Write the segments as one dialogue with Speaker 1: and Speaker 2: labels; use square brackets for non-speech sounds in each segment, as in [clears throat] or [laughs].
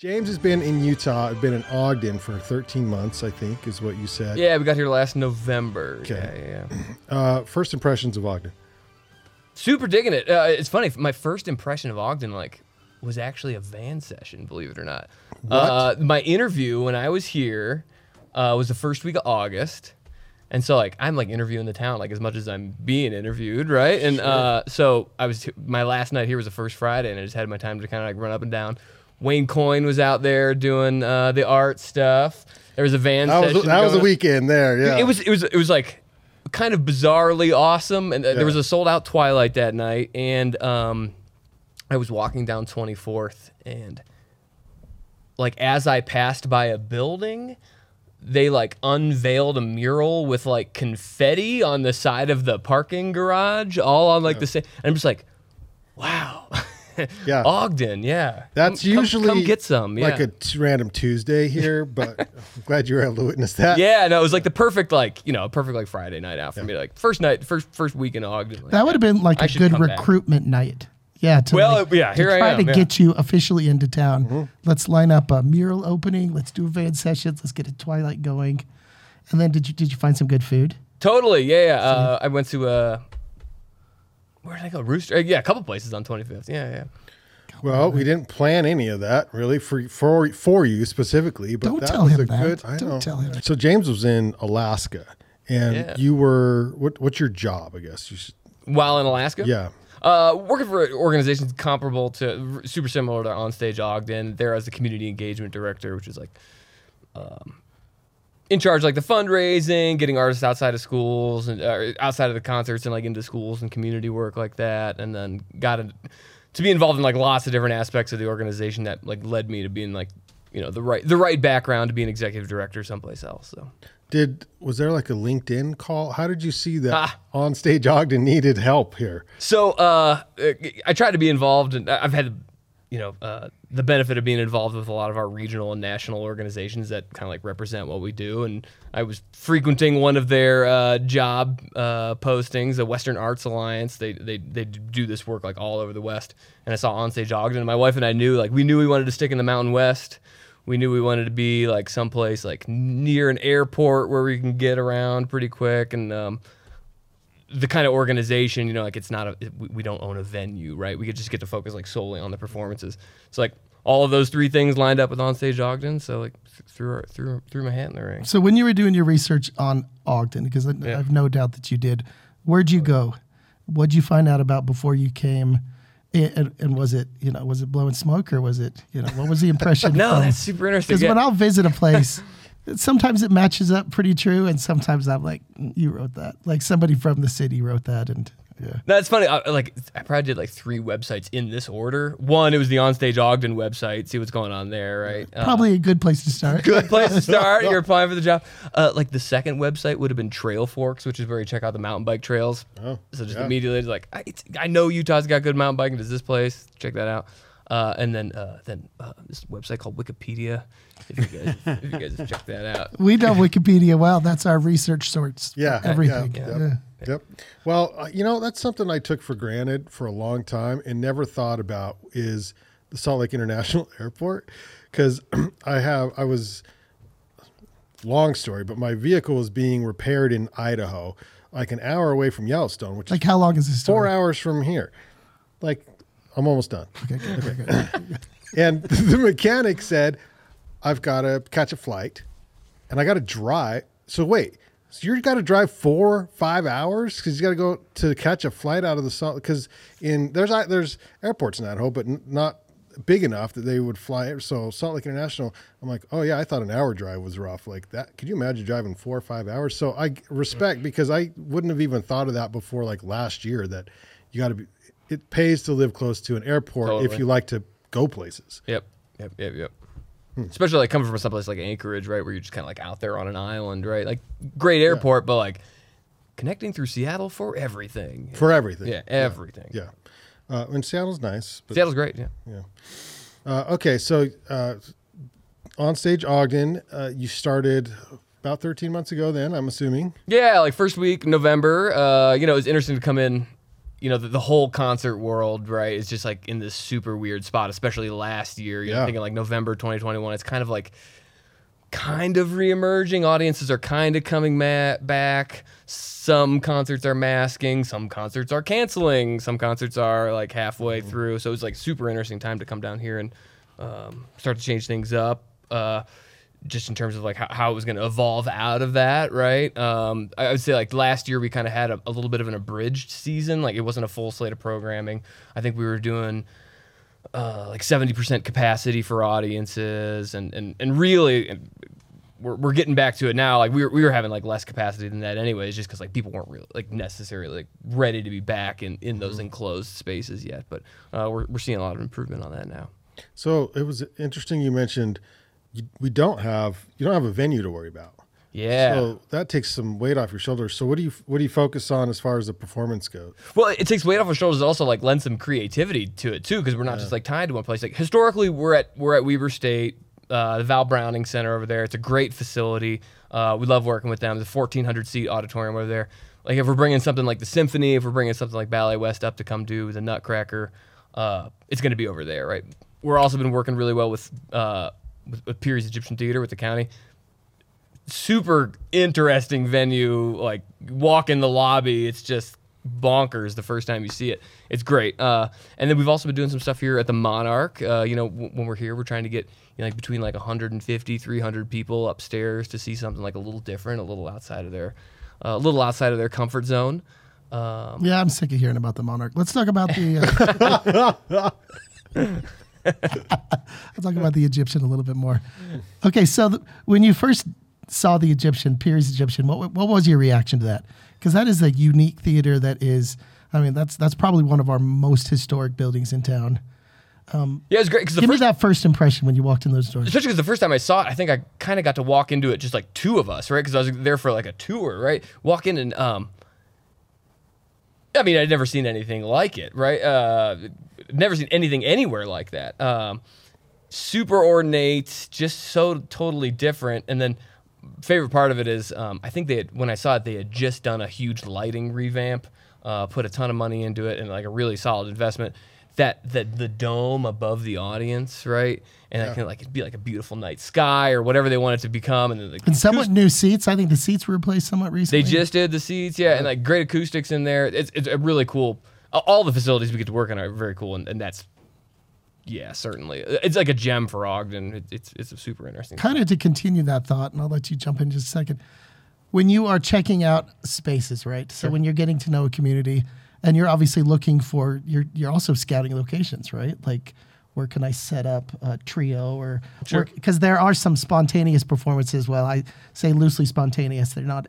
Speaker 1: James has been in Utah, I've been in Ogden for 13 months, I think, is what you said.
Speaker 2: Yeah, we got here last November.
Speaker 1: Okay.
Speaker 2: Yeah, yeah, yeah. [clears throat]
Speaker 1: Uh, first impressions of Ogden.
Speaker 2: Super digging it. Uh, it's funny. My first impression of Ogden, like, was actually a van session. Believe it or not. Uh, my interview when I was here uh, was the first week of August, and so like I'm like interviewing the town like as much as I'm being interviewed, right? And uh, so I was my last night here was the first Friday, and I just had my time to kind of like run up and down. Wayne Coyne was out there doing uh, the art stuff. There was a van
Speaker 1: That was that was a weekend there. Yeah,
Speaker 2: it was it was it was like kind of bizarrely awesome, and uh,
Speaker 1: Yeah.
Speaker 2: there was a sold out Twilight that night, and um, I was walking down Twenty Fourth, and like as I passed by a building, they like unveiled a mural with like confetti on the side of the parking garage, all on like the same. And I'm just like, wow. [laughs]
Speaker 1: Yeah.
Speaker 2: Ogden, yeah.
Speaker 1: That's
Speaker 2: Come- come-
Speaker 1: usually
Speaker 2: come get some, yeah.
Speaker 1: like a t- random Tuesday here, [laughs] but I'm glad you were able to witness that.
Speaker 2: Yeah, no, it was like the perfect like you know perfect like Friday night out for me. Like first night, first first week in Ogden. Like,
Speaker 3: That would have been like
Speaker 2: I
Speaker 3: a good
Speaker 2: come back.
Speaker 3: recruitment night. Yeah. To
Speaker 2: Well,
Speaker 3: like,
Speaker 2: yeah,
Speaker 3: to
Speaker 2: here I
Speaker 3: try
Speaker 2: am,
Speaker 3: to
Speaker 2: yeah.
Speaker 3: get you officially into town.
Speaker 1: Mm-hmm.
Speaker 3: Let's line up a mural opening. Let's do a van session. Let's get a Twilight going. And then did you did you find some good food?
Speaker 2: Totally, yeah. yeah. Uh, I went to uh, where did I go? Rooster. uh, Yeah, a couple places on 25th. Yeah, yeah.
Speaker 1: Well, we didn't plan any of that really for for for you specifically, but
Speaker 3: Don't
Speaker 1: that
Speaker 3: tell
Speaker 1: was
Speaker 3: him
Speaker 1: a
Speaker 3: that.
Speaker 1: good. I
Speaker 3: Don't
Speaker 1: know.
Speaker 3: tell him.
Speaker 1: So James was in Alaska, and
Speaker 2: Yeah.
Speaker 1: you were what? What's your job? I guess you should.
Speaker 2: While in Alaska.
Speaker 1: Yeah.
Speaker 2: Uh, working for organizations comparable to super similar to Onstage Ogden. There as the community engagement director, which is like um, in charge of, like the fundraising, getting artists outside of schools and uh, outside of the concerts and like into schools and community work like that. And then got in, to be involved in like lots of different aspects of the organization that like led me to being like you know the right the right background to be an executive director someplace else. So.
Speaker 1: Did was there like a LinkedIn call? How did you see that
Speaker 2: Ah.
Speaker 1: on stage Ogden needed help here?
Speaker 2: So uh, I tried to be involved, and I've had, you know, uh, the benefit of being involved with a lot of our regional and national organizations that kind of like represent what we do. And I was frequenting one of their uh, job uh, postings, the Western Arts Alliance. They they they do this work like all over the West. And I saw Onstage Ogden. And my wife and I knew like we knew we wanted to stick in the Mountain West. We knew we wanted to be like someplace like near an airport where we can get around pretty quick and. Um, the kind of organization, you know, like it's not a we, don't own a venue, right? We could just get to focus like solely on the performances. So like all of those three things lined up with onstage Ogden. So like threw threw threw my hat in the ring.
Speaker 3: So when you were doing your research on Ogden, because I,
Speaker 2: Yeah.
Speaker 3: I've no doubt that you did, where'd you go? What'd you find out about before you came? And, and, and was it you know was it blowing smoke or was it you know what was the impression? [laughs]
Speaker 2: No,
Speaker 3: from-
Speaker 2: that's super interesting.
Speaker 3: Because
Speaker 2: Yeah.
Speaker 3: when I'll visit a place, [laughs] sometimes it matches up pretty true, and sometimes I'm like, "Mm, you wrote that. Like somebody from the city wrote that, and yeah.
Speaker 2: That's funny. I, like I probably did like three websites in this order. One, it was the onstage Ogden website. See what's going on there, right? Uh,
Speaker 3: Probably a good place to start.
Speaker 2: good place to start. [laughs] You're applying for the job. Uh, like the second website would have been Trailforks, which is where you check out the mountain bike trails.
Speaker 1: Oh,
Speaker 2: so just
Speaker 1: yeah.
Speaker 2: immediately it's like I, it's, I know Utah's got good mountain biking. Does this place? Check that out. Uh, and then uh, then uh, this website called Wikipedia. If you guys [laughs] if you guys check that out.
Speaker 3: We know Wikipedia well. That's our research source.
Speaker 1: Yeah,
Speaker 3: everything.
Speaker 1: yeah,
Speaker 3: Yeah.
Speaker 1: Yep. Yep. Well, uh, you know, that's something I took for granted for a long time and never thought about is the Salt Lake International [laughs] Airport because [clears throat] I have I was long story, but my vehicle was being repaired in Idaho, like an hour away from Yellowstone, which
Speaker 3: Like
Speaker 1: is
Speaker 3: how long is this
Speaker 1: four hours from here. Like I'm almost done.
Speaker 3: Okay, good, okay, good. [laughs]
Speaker 1: And [laughs] the mechanic said, I've got to catch a flight and I got to drive. So wait, so you got to drive four, five hours because you got to go to catch a flight out of the salt. Because in there's there's airports in Idaho, but n- not big enough that they would fly. So Salt Lake International, I'm like, oh yeah, I thought an hour drive was rough. Like that, could you imagine driving four or five hours? So I respect because I wouldn't have even thought of that before. Like last year, that you got to be. It pays to live close to an airport if you like to go places.
Speaker 2: Yep. Yep. Yep. Yep. Especially like coming from someplace like Anchorage, right, where you're just kind of like out there on an island, right? Like great airport, but like connecting through Seattle for everything.
Speaker 1: for everything.
Speaker 2: yeah, everything.
Speaker 1: Yeah. Uh, and Seattle's nice. But,
Speaker 2: Seattle's great. Yeah.
Speaker 1: uh, okay, so uh, on stage Ogden, uh, you started about 13 months ago. Then I'm assuming.
Speaker 2: Yeah, like first week November. Uh, you know, it was interesting to come in you know, the, the whole concert world, right, is just like in this super weird spot, especially last year. You know,
Speaker 1: Yeah.
Speaker 2: thinking like November 2021, it's kind of like kind of reemerging. Audiences are kind of coming ma- back. Some concerts are masking. Some concerts are canceling. Some concerts are like halfway through. So it's like super interesting time to come down here and um, start to change things up. Uh, just in terms of like how, how it was going to evolve out of that, right? Um, I I would say like last year we kind of had a, a little bit of an abridged season. Like it wasn't a full slate of programming. I think we were doing uh, like 70% capacity for audiences and, and, and really we're, we're getting back to it now like we were, we were having like less capacity than that anyways just because like people weren't really like necessarily like ready to be back in, in those enclosed spaces yet but uh, we're, we're seeing a lot of improvement on that now
Speaker 1: So it was interesting you mentioned you, we don't have you don't have a venue to worry about.
Speaker 2: yeah
Speaker 1: So that takes some weight off your shoulders. So what do you what do you focus on as far as the performance goes?
Speaker 2: Well, it takes weight off our shoulders. It also like lends some creativity to it too, because we're not just like tied to one place. Like historically, we're at we're at Weber State, uh, the Val Browning Center over there. It's a great facility. Uh, we love working with them. The 1,400 seat auditorium over there. Like if we're bringing something like the Symphony, if we're bringing something like Ballet West up to come do the Nutcracker, uh, it's going to be over there, right? We're also been working really well with uh, with, with Peery's Egyptian Theater with the county super interesting venue. Like walk in the lobby, it's just bonkers the first time you see it. It's great. Uh, and then we've also been doing some stuff here at the Monarch. Uh, you know, w- when we're here, we're trying to get you know, like between like 150, 300 people upstairs to see something like a little different, a little outside of their, uh, a little outside of their comfort zone. Um,
Speaker 3: Yeah, I'm sick of hearing about the monarch. Let's talk about the. [laughs] [laughs] [laughs] I'll talk about the Egyptian a little bit more. Okay, so th- when you first saw the Egyptian, Peery's Egyptian, what what was your reaction to that? Because that is a unique theater that is, I mean, that's that's probably one of our most historic buildings in town.
Speaker 2: yeah, it's great because the
Speaker 3: Give
Speaker 2: first
Speaker 3: me that first impression when you walked in those doors.
Speaker 2: especially because the first time I saw it, I think I kind of got to walk into it just like two of us, right? Because I was there for like a tour, right? Walk in and um, I mean, I'd never seen anything like it, right? Uh, never seen anything anywhere like that. Um, super ornate, just so totally different. And then favorite part of it is um, I think they had, when I saw it, they had just done a huge lighting revamp, uh, put a ton of money into it, and like a really solid investment. That that the dome above the audience, right? And that can like it'd be like a beautiful night sky or whatever they want it to become, and then the
Speaker 3: and somewhat new seats. I think the seats were replaced somewhat recently.
Speaker 2: they just did the seats, yeah, and like great acoustics in there. It's it's a really cool. All the facilities we get to work on are very cool, and, and that's yeah, certainly. It's like a gem for Ogden. It, it's it's a super interesting.
Speaker 3: kind of to continue that thought, and I'll let you jump in just a second. When you are checking out spaces, right? So when you're getting to know a community, and you're obviously looking for, you're you're also scouting locations, right? Like where can I set up a trio or because there are some spontaneous performances. Well, I say loosely spontaneous. They're not.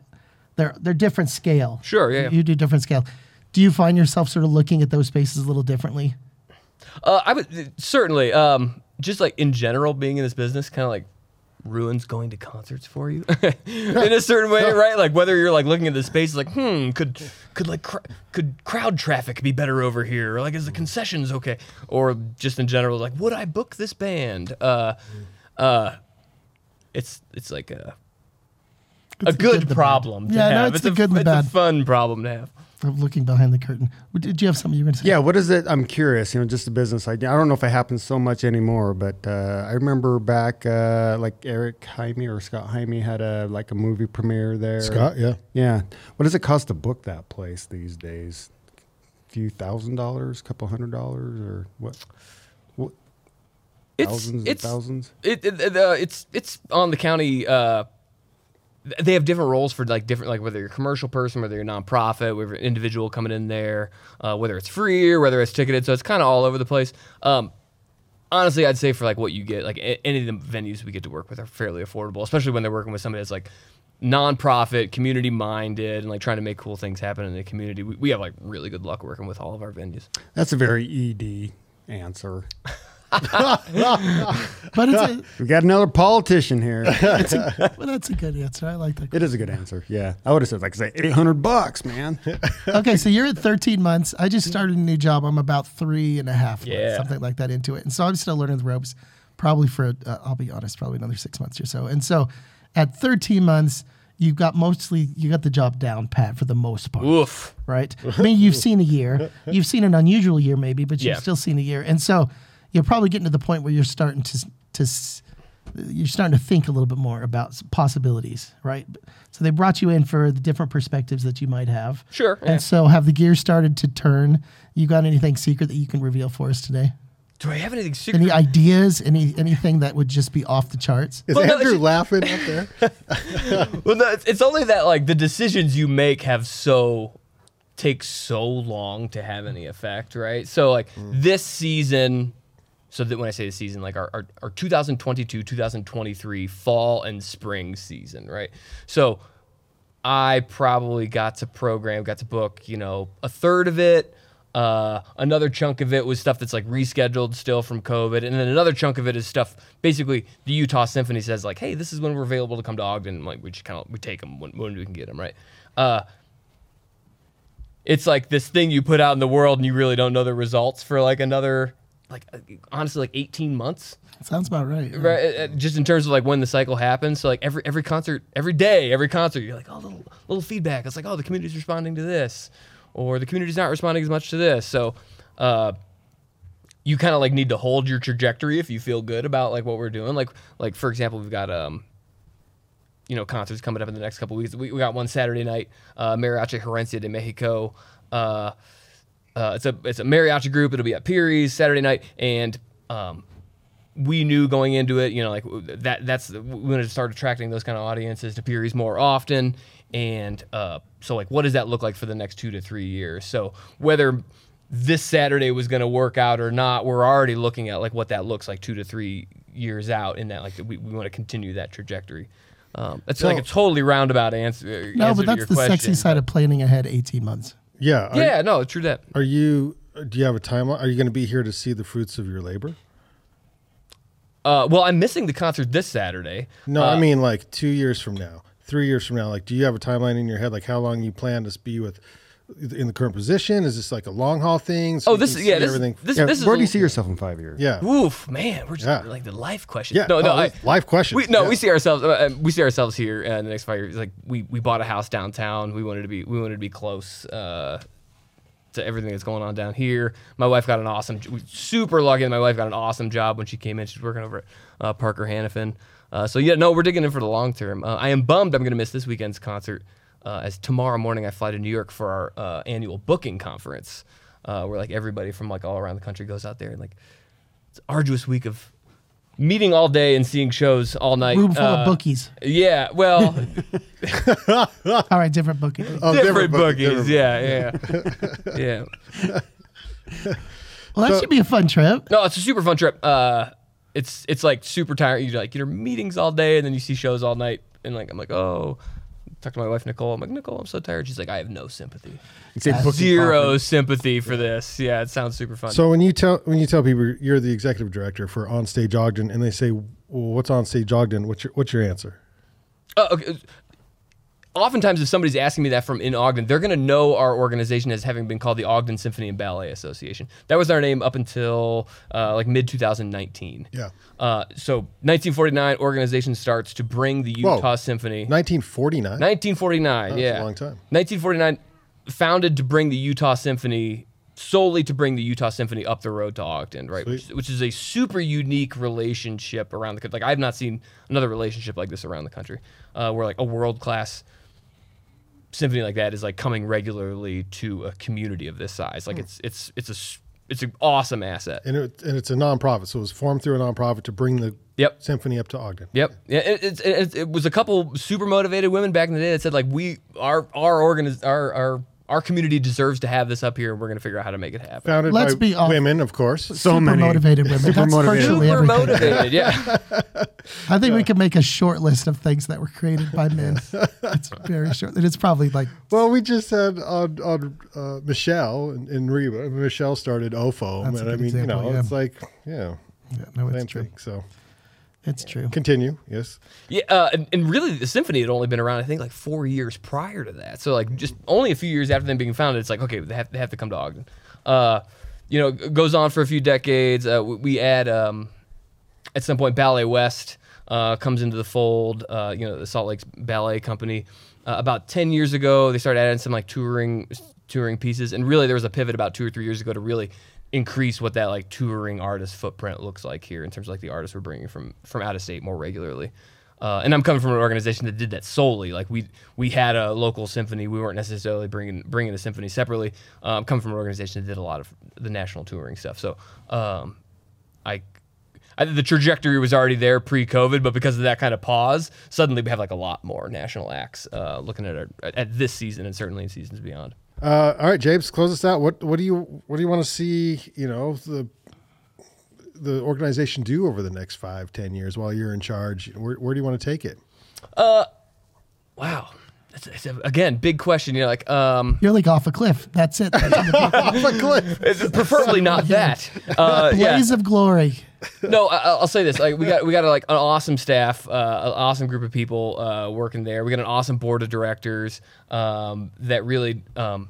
Speaker 3: They're they're different scale.
Speaker 2: Sure, yeah, yeah.
Speaker 3: You do different scale. Do you find yourself sort of looking at those spaces a little differently?
Speaker 2: Uh, I would certainly um, just like in general being in this business, kind of like ruins going to concerts for you [laughs] in a certain way, [laughs] right? Like whether you're like looking at the space, like hmm, could could like cr- could crowd traffic be better over here? Or like is the concessions okay? Or just in general, like would I book this band? Uh, uh, it's it's like a a
Speaker 3: It's
Speaker 2: good
Speaker 3: good,
Speaker 2: problem to
Speaker 3: Yeah, no,
Speaker 2: have.
Speaker 3: it's the
Speaker 2: a,
Speaker 3: good and the
Speaker 2: it's a
Speaker 3: bad.
Speaker 2: fun problem to have.
Speaker 3: Of looking behind the curtain. Did you have something you were going to say?
Speaker 4: Yeah, what is it? I'm curious. You know, just a business idea. I don't know if it happens so much anymore, but uh, I remember back, uh, like Eric Jaime or Scott Jaime had a like a movie premiere there.
Speaker 1: Scott, yeah.
Speaker 4: Yeah. What does it cost to book that place these days? A few thousand dollars, a couple hundred dollars, or what? What?
Speaker 2: It's
Speaker 4: Thousands
Speaker 2: it's
Speaker 4: and thousands.
Speaker 2: it, it, it, uh, it's it's on the county. Th- they have different roles for like different, like whether you're a commercial person, whether you're a nonprofit, whether an individual coming in there, uh, whether it's free or whether it's ticketed. So it's kind of all over the place. Um, honestly, I'd say for like what you get, like a- any of the venues we get to work with are fairly affordable, especially when they're working with somebody that's like nonprofit, community minded, and like trying to make cool things happen in the community. We, we have like really good luck working with all of our venues.
Speaker 4: That's a very ED answer. [laughs] [laughs]
Speaker 3: But it's a, [laughs]
Speaker 4: We got another politician here. [laughs]
Speaker 3: well, that's a good answer. I like that.
Speaker 4: it is a good answer. Yeah, I would have said like say eight hundred bucks, man.
Speaker 3: Okay, so you're at 13 months. I just started a new job. I'm about three and a half, months,
Speaker 2: Yeah.
Speaker 3: something like that into it. And so I'm still learning the ropes, probably for, uh, I'll be honest, probably another six months or so. And so at 13 months, you've got mostly you got the job down pat for the most part,
Speaker 2: Oof.
Speaker 3: right? I mean, you've seen a year, you've seen an unusual year maybe, but you've
Speaker 2: Yeah.
Speaker 3: still seen a year, and so you're probably getting to the point where you're starting to to you're starting to think a little bit more about possibilities, right? So they brought you in for the different perspectives that you might have.
Speaker 2: Sure. yeah.
Speaker 3: And so have the gears started to turn? You got anything secret that you can reveal for us today?
Speaker 2: Do I have anything secret?
Speaker 3: Any ideas? Any anything that would just be off the charts?
Speaker 1: Is
Speaker 2: Well, no,
Speaker 1: Andrew
Speaker 2: it's-
Speaker 1: laughing up there? [laughs]
Speaker 2: Well, no, it's, it's only that like the decisions you make have so take so long to have any effect, right? So like mm. this season, so that when I say the season, like our, our, our 2022, 2023 fall and spring season, right? So I probably got to program, got to book, you know, a third of it. Uh, another chunk of it was stuff that's like rescheduled still from COVID, and then another chunk of it is stuff. Basically, the Utah Symphony says like, "Hey, this is when we're available to come to Ogden." Like we just kind of we take them when, when we can get them, right? Uh, it's like this thing you put out in the world, and you really don't know the results for like another, like uh, honestly, like eighteen months?
Speaker 3: Sounds about right.
Speaker 2: right uh, uh, just in terms of like when the cycle happens. So like every every concert every day every concert you're like oh little little feedback. It's like oh the community's responding to this or the community's not responding as much to this. So uh you kind of like need to hold your trajectory if you feel good about like what we're doing. Like like for example we've got um you know concerts coming up in the next couple weeks. We, we got one saturday night uh mariachi herencia de mexico uh uh, it's a it's a mariachi group. It'll be at Peery's Saturday night, and um, we knew going into it, you know, like that. That's we wanted to start attracting those kind of audiences to Peery's more often, and uh, so like, what does that look like for the next two to three years? So whether this Saturday was going to work out or not, we're already looking at like what that looks like two to three years out. In that, like we, we want to continue that trajectory. Um, that's like a totally roundabout answer.
Speaker 3: No,
Speaker 2: answer
Speaker 3: but that's the sexy side of planning ahead 18 months.
Speaker 1: Yeah. Are,
Speaker 2: Yeah, no, true that.
Speaker 1: Are you? Do you have a timeline? Are you going to be here to see the fruits of your labor?
Speaker 2: Uh, well, I'm missing the concert this Saturday.
Speaker 1: No,
Speaker 2: Uh,
Speaker 1: I mean like two years from now, three years from now. Like, do you have a timeline in your head? Like, how long you plan to be with in the current position? Is this like a long haul thing? So
Speaker 2: Oh, this is yeah. This,
Speaker 1: everything.
Speaker 2: this,
Speaker 4: Yeah,
Speaker 2: this is
Speaker 4: where do you
Speaker 2: a-
Speaker 4: see yourself in five years?
Speaker 1: yeah,
Speaker 2: Oof, man, we're just
Speaker 1: Yeah.
Speaker 2: like the life question.
Speaker 1: yeah.
Speaker 2: No, no,
Speaker 1: Oh,
Speaker 2: I,
Speaker 1: life questions.
Speaker 2: we no,
Speaker 1: Yeah.
Speaker 2: we see ourselves. Uh, we see ourselves here uh, in the next five years. Like we we bought a house downtown. We wanted to be we wanted to be close uh, to everything that's going on down here. My wife got an awesome, super lucky. My wife got an awesome job when she came in. She's working over at uh, Parker Hannifin. Uh, so yeah, no, we're digging in for the long term. Uh, I am bummed I'm going to miss this weekend's concert. Uh, as tomorrow morning I fly to New York for our uh, annual booking conference, uh, where like everybody from like all around the country goes out there and like it's an arduous week of meeting all day and seeing shows all night.
Speaker 3: Room full
Speaker 2: Uh,
Speaker 3: of bookies.
Speaker 2: Yeah, well, [laughs] [laughs]
Speaker 3: All right, different bookies.
Speaker 1: Oh,
Speaker 2: different,
Speaker 1: book-
Speaker 2: bookies.
Speaker 1: different
Speaker 2: Yeah, yeah, yeah. [laughs]
Speaker 3: Well, that
Speaker 1: So-
Speaker 3: should be a fun trip.
Speaker 2: No, it's a super fun trip. Uh, it's it's like super tiring. You like your meetings all day and then you see shows all night. And like I'm like, oh, talk to my wife Nicole. I'm like, Nicole, I'm so tired. She's like, I have no sympathy,
Speaker 4: It's a
Speaker 2: zero
Speaker 4: conference.
Speaker 2: sympathy for this. Yeah, it sounds super fun.
Speaker 1: So when you tell when you tell people you're the executive director for Onstage Ogden, and they say, well, "What's Onstage Ogden?" What's your what's your answer?
Speaker 2: Uh, okay. Oftentimes, if somebody's asking me that from in Ogden, they're going to know our organization as having been called the Ogden Symphony and Ballet Association. That was our name up until uh, like mid 2019.
Speaker 1: Yeah.
Speaker 2: Uh, so 1949, organization starts to bring the
Speaker 1: Whoa.
Speaker 2: Utah Symphony.
Speaker 1: 1949.
Speaker 2: 1949,
Speaker 1: That's a
Speaker 2: yeah,
Speaker 1: long time.
Speaker 2: 1949, founded to bring the Utah Symphony solely to bring the Utah Symphony up the road to Ogden, right? Which, which is a super unique relationship around the country. Like I've not seen another relationship like this around the country, uh, where like a world class symphony like that is like coming regularly to a community of this size.
Speaker 1: Hmm.
Speaker 2: Like it's it's it's a it's an awesome asset.
Speaker 1: and it, and it's a nonprofit, so it was formed through a nonprofit to bring the
Speaker 2: Yep.
Speaker 1: symphony up to Ogden.
Speaker 2: Yep. Yeah. It, it, it, it was a couple super motivated women back in the day that said like we our our organiz- our our our community deserves to have this up here and we're gonna figure out how to make it happen.
Speaker 1: Founded
Speaker 3: Let's
Speaker 1: by
Speaker 3: be off-
Speaker 1: women, of course.
Speaker 4: So
Speaker 3: Super
Speaker 4: many.
Speaker 3: motivated women.
Speaker 4: Super
Speaker 3: That's
Speaker 4: motivated.
Speaker 3: virtually
Speaker 2: Super
Speaker 3: everything.
Speaker 2: motivated. Yeah. [laughs]
Speaker 3: I think we could make a short list of things that were created by men. [laughs] it's very short. And it's probably like
Speaker 1: Well, we just had on on uh, Michelle and, and Reba. Michelle started OFO,
Speaker 3: That's a
Speaker 1: and I
Speaker 3: good
Speaker 1: mean, you know,
Speaker 3: yeah.
Speaker 1: it's like, yeah,
Speaker 3: yeah, no,
Speaker 1: same
Speaker 3: it's true.
Speaker 1: thing. So
Speaker 3: It's true.
Speaker 1: continue. Yes.
Speaker 2: Yeah, uh, and, and really, the symphony had only been around, I think, like four years prior to that. So, like, just only a few years after them being founded, it's like, okay, they have, they have to come to Ogden. Uh, you know, it goes on for a few decades. Uh, we, we add um, at some point, Ballet West uh, comes into the fold. Uh, you know, the Salt Lake Ballet Company. Uh, about ten years ago, they started adding some like touring touring pieces, and really there was a pivot about two or three years ago to really increase what that like touring artist footprint looks like here in terms of like the artists we're bringing from from out of state more regularly. Uh, and I'm coming from an organization that did that solely. Like we we had a local symphony. We weren't necessarily bringing bringing the symphony separately. Uh, I'm coming from an organization that did a lot of the national touring stuff. So um, I, I the trajectory was already there pre-COVID, but because of that kind of pause, suddenly we have like a lot more national acts uh, looking at our, at this season and certainly in seasons beyond.
Speaker 1: Uh, all right, James, close us out. What what do you what do you want to see? You know the the organization do over the next five, ten years while you're in charge? Where, where do you want to take it?
Speaker 2: Uh, Wow. That's, that's a, again, big question. You're like, um,
Speaker 3: You're like off a cliff. That's it. That's in the book.
Speaker 1: Off a cliff.
Speaker 2: it's preferably not that. Uh, [laughs] yeah.
Speaker 3: Blaze of glory.
Speaker 2: No, I, I'll say this: like we got we got like an awesome staff, uh, an awesome group of people uh, working there. We got an awesome board of directors um, that really, um,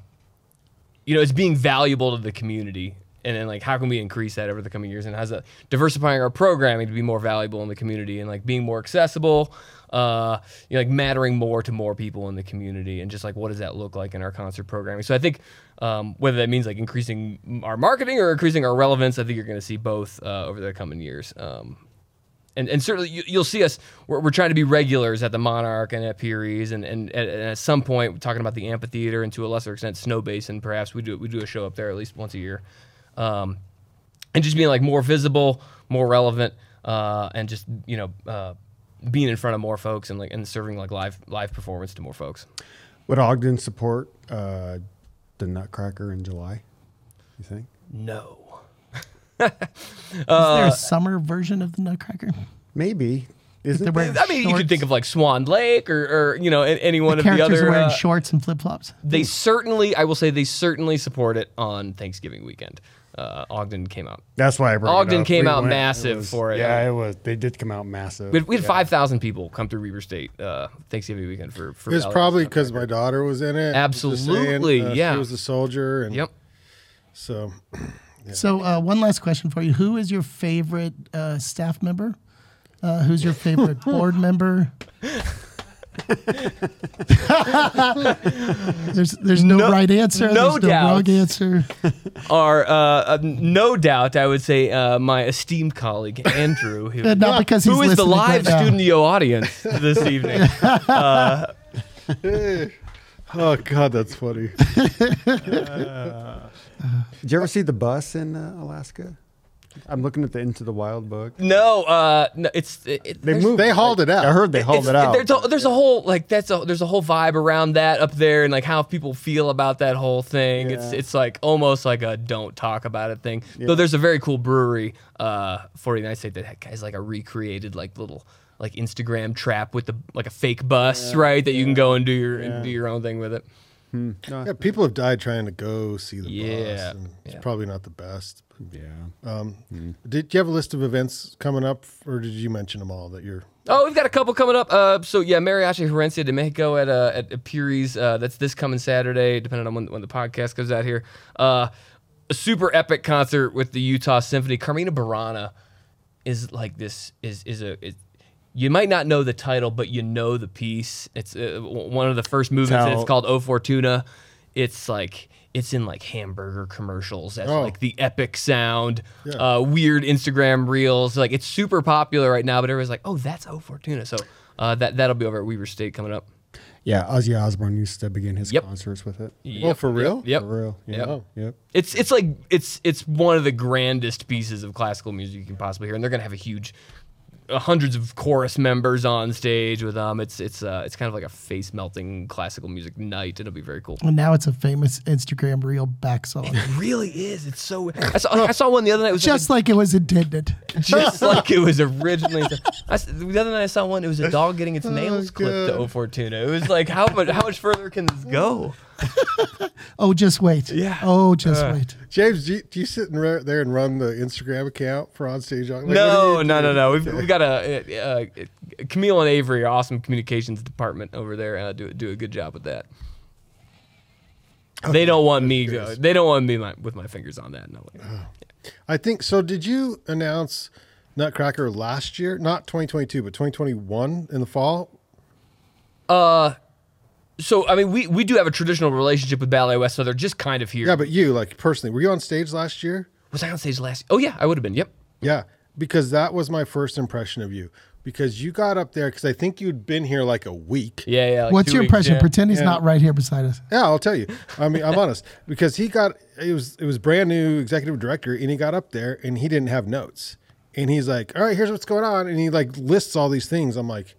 Speaker 2: you know, it's being valuable to the community. And then like, how can we increase that over the coming years? And how's that diversifying our programming to be more valuable in the community and like being more accessible, uh, you know, like mattering more to more people in the community, and just like what does that look like in our concert programming? So I think um, whether that means like increasing our marketing or increasing our relevance, I think you're going to see both uh, over the coming years. Um, and, and certainly you, you'll see us. We're, we're trying to be regulars at the Monarch and at Peery's, and, and, and at some point, we're talking about the amphitheater and to a lesser extent Snowbasin. Perhaps we do we do a show up there at least once a year, um, and just being like more visible, more relevant, uh, and just you know uh, being in front of more folks and like and serving like live live performance to more folks.
Speaker 4: Would Ogden support uh, the Nutcracker in July? You think?
Speaker 2: No. [laughs]
Speaker 3: Is there a summer version of the Nutcracker?
Speaker 4: Maybe. Isn't there?
Speaker 2: I mean, you could think of like Swan Lake or, or you know any one
Speaker 3: The
Speaker 2: of the
Speaker 3: characters
Speaker 2: other.
Speaker 3: are wearing
Speaker 2: uh,
Speaker 3: shorts and flip flops.
Speaker 2: They certainly, I will say, they certainly support it on Thanksgiving weekend. Uh, Ogden came out.
Speaker 4: That's why I brought it
Speaker 2: Ogden
Speaker 4: up.
Speaker 2: came
Speaker 4: We
Speaker 2: out
Speaker 4: went-
Speaker 2: massive
Speaker 4: was-
Speaker 2: for it.
Speaker 4: Yeah, it was. They did come out massive.
Speaker 2: We had, we had
Speaker 4: Yeah.
Speaker 2: five thousand people come through Weber State uh, Thanksgiving weekend for. for
Speaker 1: It was probably because my daughter was in it. Just saying,
Speaker 2: Absolutely,
Speaker 1: uh,
Speaker 2: yeah.
Speaker 1: She was a soldier, and
Speaker 2: Yep.
Speaker 1: so
Speaker 3: So, uh, one last question for you: Who is your favorite uh, staff member? Uh, who's your favorite [laughs] board member? There's there's no,
Speaker 2: No-
Speaker 3: right answer.
Speaker 2: no
Speaker 3: there's no wrong
Speaker 2: doubt.
Speaker 3: answer. [laughs]
Speaker 2: Are uh, uh, no doubt, I would say, uh, my esteemed colleague Andrew, who, [laughs]
Speaker 3: not because he's
Speaker 2: who is the live
Speaker 3: right
Speaker 2: studio audience this [laughs] evening.
Speaker 1: oh god, that's funny.
Speaker 4: Did you ever see the bus in uh, Alaska? I'm looking at the Into the Wild book.
Speaker 2: no, uh, no, it's it, it-
Speaker 4: They
Speaker 2: there's-
Speaker 4: moved.
Speaker 1: They hauled it out.
Speaker 4: I heard they hauled it out.
Speaker 2: There's a, there's a whole like that's a there's a whole vibe around that up there and like how people feel about that whole thing. It's
Speaker 4: Yeah.
Speaker 2: it's like almost like a don't talk about it thing. Though there's a very cool brewery uh for the United States that has like a recreated like little like Instagram trap with the like a fake bus, right? That you can go and do your and do your own thing with it.
Speaker 4: No,
Speaker 1: Yeah, people have died trying to go see the
Speaker 2: Yeah,
Speaker 1: It's
Speaker 2: yeah.
Speaker 1: probably not the best.
Speaker 4: yeah.
Speaker 1: Um, Did you have a list of events coming up, or did you mention them all that you're?
Speaker 2: Oh, we've got a couple coming up. Uh, so yeah, Mariachi Herencia de Mexico at uh, at, Peery's. Uh, that's this coming Saturday, depending on when, when the podcast goes out here. Uh, a super epic concert with the Utah Symphony. Carmina Burana is like this. Is is a. Is, you might not know the title, but you know the piece. It's uh, one of the first movements. and It's called O Fortuna. It's like it's in like hamburger commercials. That's
Speaker 1: Oh.
Speaker 2: like the epic sound.
Speaker 1: Yeah.
Speaker 2: Uh, weird Instagram reels. Like it's super popular right now, but everyone's like, "Oh, that's O Fortuna." So uh, that that'll be over at Weber State coming up.
Speaker 4: Yeah, Ozzy Osbourne used to begin his
Speaker 2: Yep.
Speaker 4: concerts with it.
Speaker 1: Well, for real?
Speaker 2: Yep.
Speaker 4: For real. Yeah.
Speaker 2: Yep.
Speaker 4: Yep.
Speaker 2: It's it's like it's it's one of the grandest pieces of classical music you can possibly hear, and they're gonna have a huge. Uh, hundreds of chorus members on stage with them. It's it's uh it's kind of like a face melting classical music night. It'll be very cool.
Speaker 3: And now it's a famous Instagram reel back song,
Speaker 2: It really is. It's so. I saw I saw one the other night. It was
Speaker 3: just like it was intended.
Speaker 2: just [laughs] like it was originally. I the other night I saw one. It was a dog getting its [laughs] nails clipped to
Speaker 1: God.
Speaker 2: O Fortuna. It was like how much how much further can this go? [laughs]
Speaker 3: Oh, just wait.
Speaker 2: Yeah.
Speaker 3: Oh, just
Speaker 2: Uh,
Speaker 3: wait.
Speaker 1: James, do you, do you sit in re- there and run the Instagram account for on stage? Like, what
Speaker 2: no, no, no, no. We've, we've got a, [laughs] uh uh Camille and Avery, our awesome communications department over there, uh, do do a good job with that. They don't want me.
Speaker 1: Yes.
Speaker 2: To, they don't want me my, with my fingers on that. No way.
Speaker 1: I think so. Did you announce Nutcracker last year, not 2022, but 2021 in the fall.
Speaker 2: So I mean, we we do have a traditional relationship with Ballet West, so they're just kind of here.
Speaker 1: Yeah, but you, like personally, were you on stage last year?
Speaker 2: was I on stage last? Year? Oh yeah, I would have been. Yep.
Speaker 1: Yeah, because that was my first impression of you. Because you got up there, because I think you'd been here like a week.
Speaker 2: Yeah, yeah. like
Speaker 3: What's
Speaker 2: two
Speaker 3: your
Speaker 2: weeks,
Speaker 3: impression?
Speaker 2: yeah.
Speaker 3: Pretend he's
Speaker 1: Yeah.
Speaker 3: not right here beside us.
Speaker 1: Yeah, I'll tell you. I mean, I'm honest [laughs] because he got it was it was brand new executive director, and he got up there and he didn't have notes, and he's like, "All right, here's what's going on," and he like lists all these things. I'm like,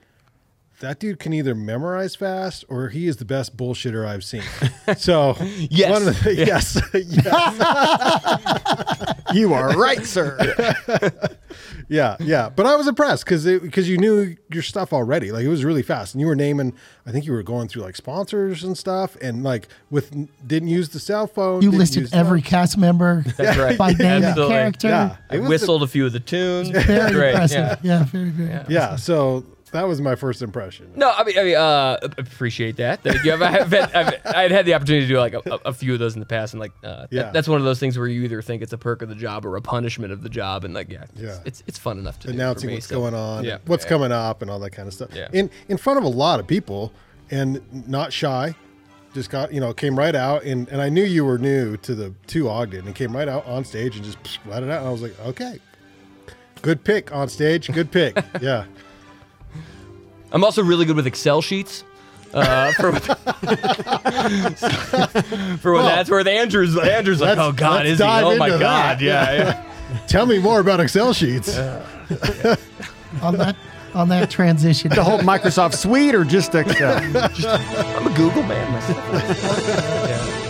Speaker 1: that dude can either memorize fast or he is the best bullshitter I've seen. [laughs] So [laughs]
Speaker 2: Yes.
Speaker 1: one of the, yes, [laughs] yes,
Speaker 4: You are right, sir.
Speaker 1: yeah, yeah. But I was impressed because because you knew your stuff already. Like it was really fast, and you were naming. I think you were going through like sponsors and stuff, and like with didn't use the cell phone.
Speaker 3: You listed every
Speaker 1: notes.
Speaker 3: cast member
Speaker 2: That's right.
Speaker 3: by name and character.
Speaker 1: Yeah.
Speaker 2: I
Speaker 1: It was
Speaker 2: whistled a few of the tunes.
Speaker 3: Very
Speaker 2: Great.
Speaker 3: impressive.
Speaker 2: Yeah.
Speaker 3: Yeah. very, very.
Speaker 1: Yeah, so that was my first impression.
Speaker 2: No, I mean, I mean, uh, appreciate that. You. I've, I've, had, I've, I'd had the opportunity to do like a, a- few of those in the past, and like, uh, that-
Speaker 1: Yeah.
Speaker 2: that's one of those things where you either think it's a perk of the job or a punishment of the job, and like, yeah, it's,
Speaker 1: Yeah.
Speaker 2: it's it's fun enough to
Speaker 1: announcing
Speaker 2: me,
Speaker 1: what's
Speaker 2: so-
Speaker 1: going on,
Speaker 2: Yeah,
Speaker 1: what's
Speaker 2: yeah.
Speaker 1: coming up, and all that kind of stuff.
Speaker 2: Yeah.
Speaker 1: In in front of a lot of people, and not shy. Just got you know came right out, and and I knew you were new to the to Ogden, and came right out on stage and just let it out. And I was like, okay, good pick on stage, good pick. [laughs] yeah,
Speaker 2: I'm also really good with Excel sheets. Uh, for what, [laughs] for what that's worth, Andrew's Andrew's like,
Speaker 1: let's-
Speaker 2: oh God,
Speaker 1: let's
Speaker 2: is he?
Speaker 1: dive
Speaker 2: Oh my
Speaker 1: into
Speaker 2: God, yeah, yeah. [laughs]
Speaker 1: tell me more about Excel sheets. [laughs]
Speaker 3: On that on that transition.
Speaker 4: the whole Microsoft suite or just Excel?
Speaker 2: I'm a Google man myself. yeah.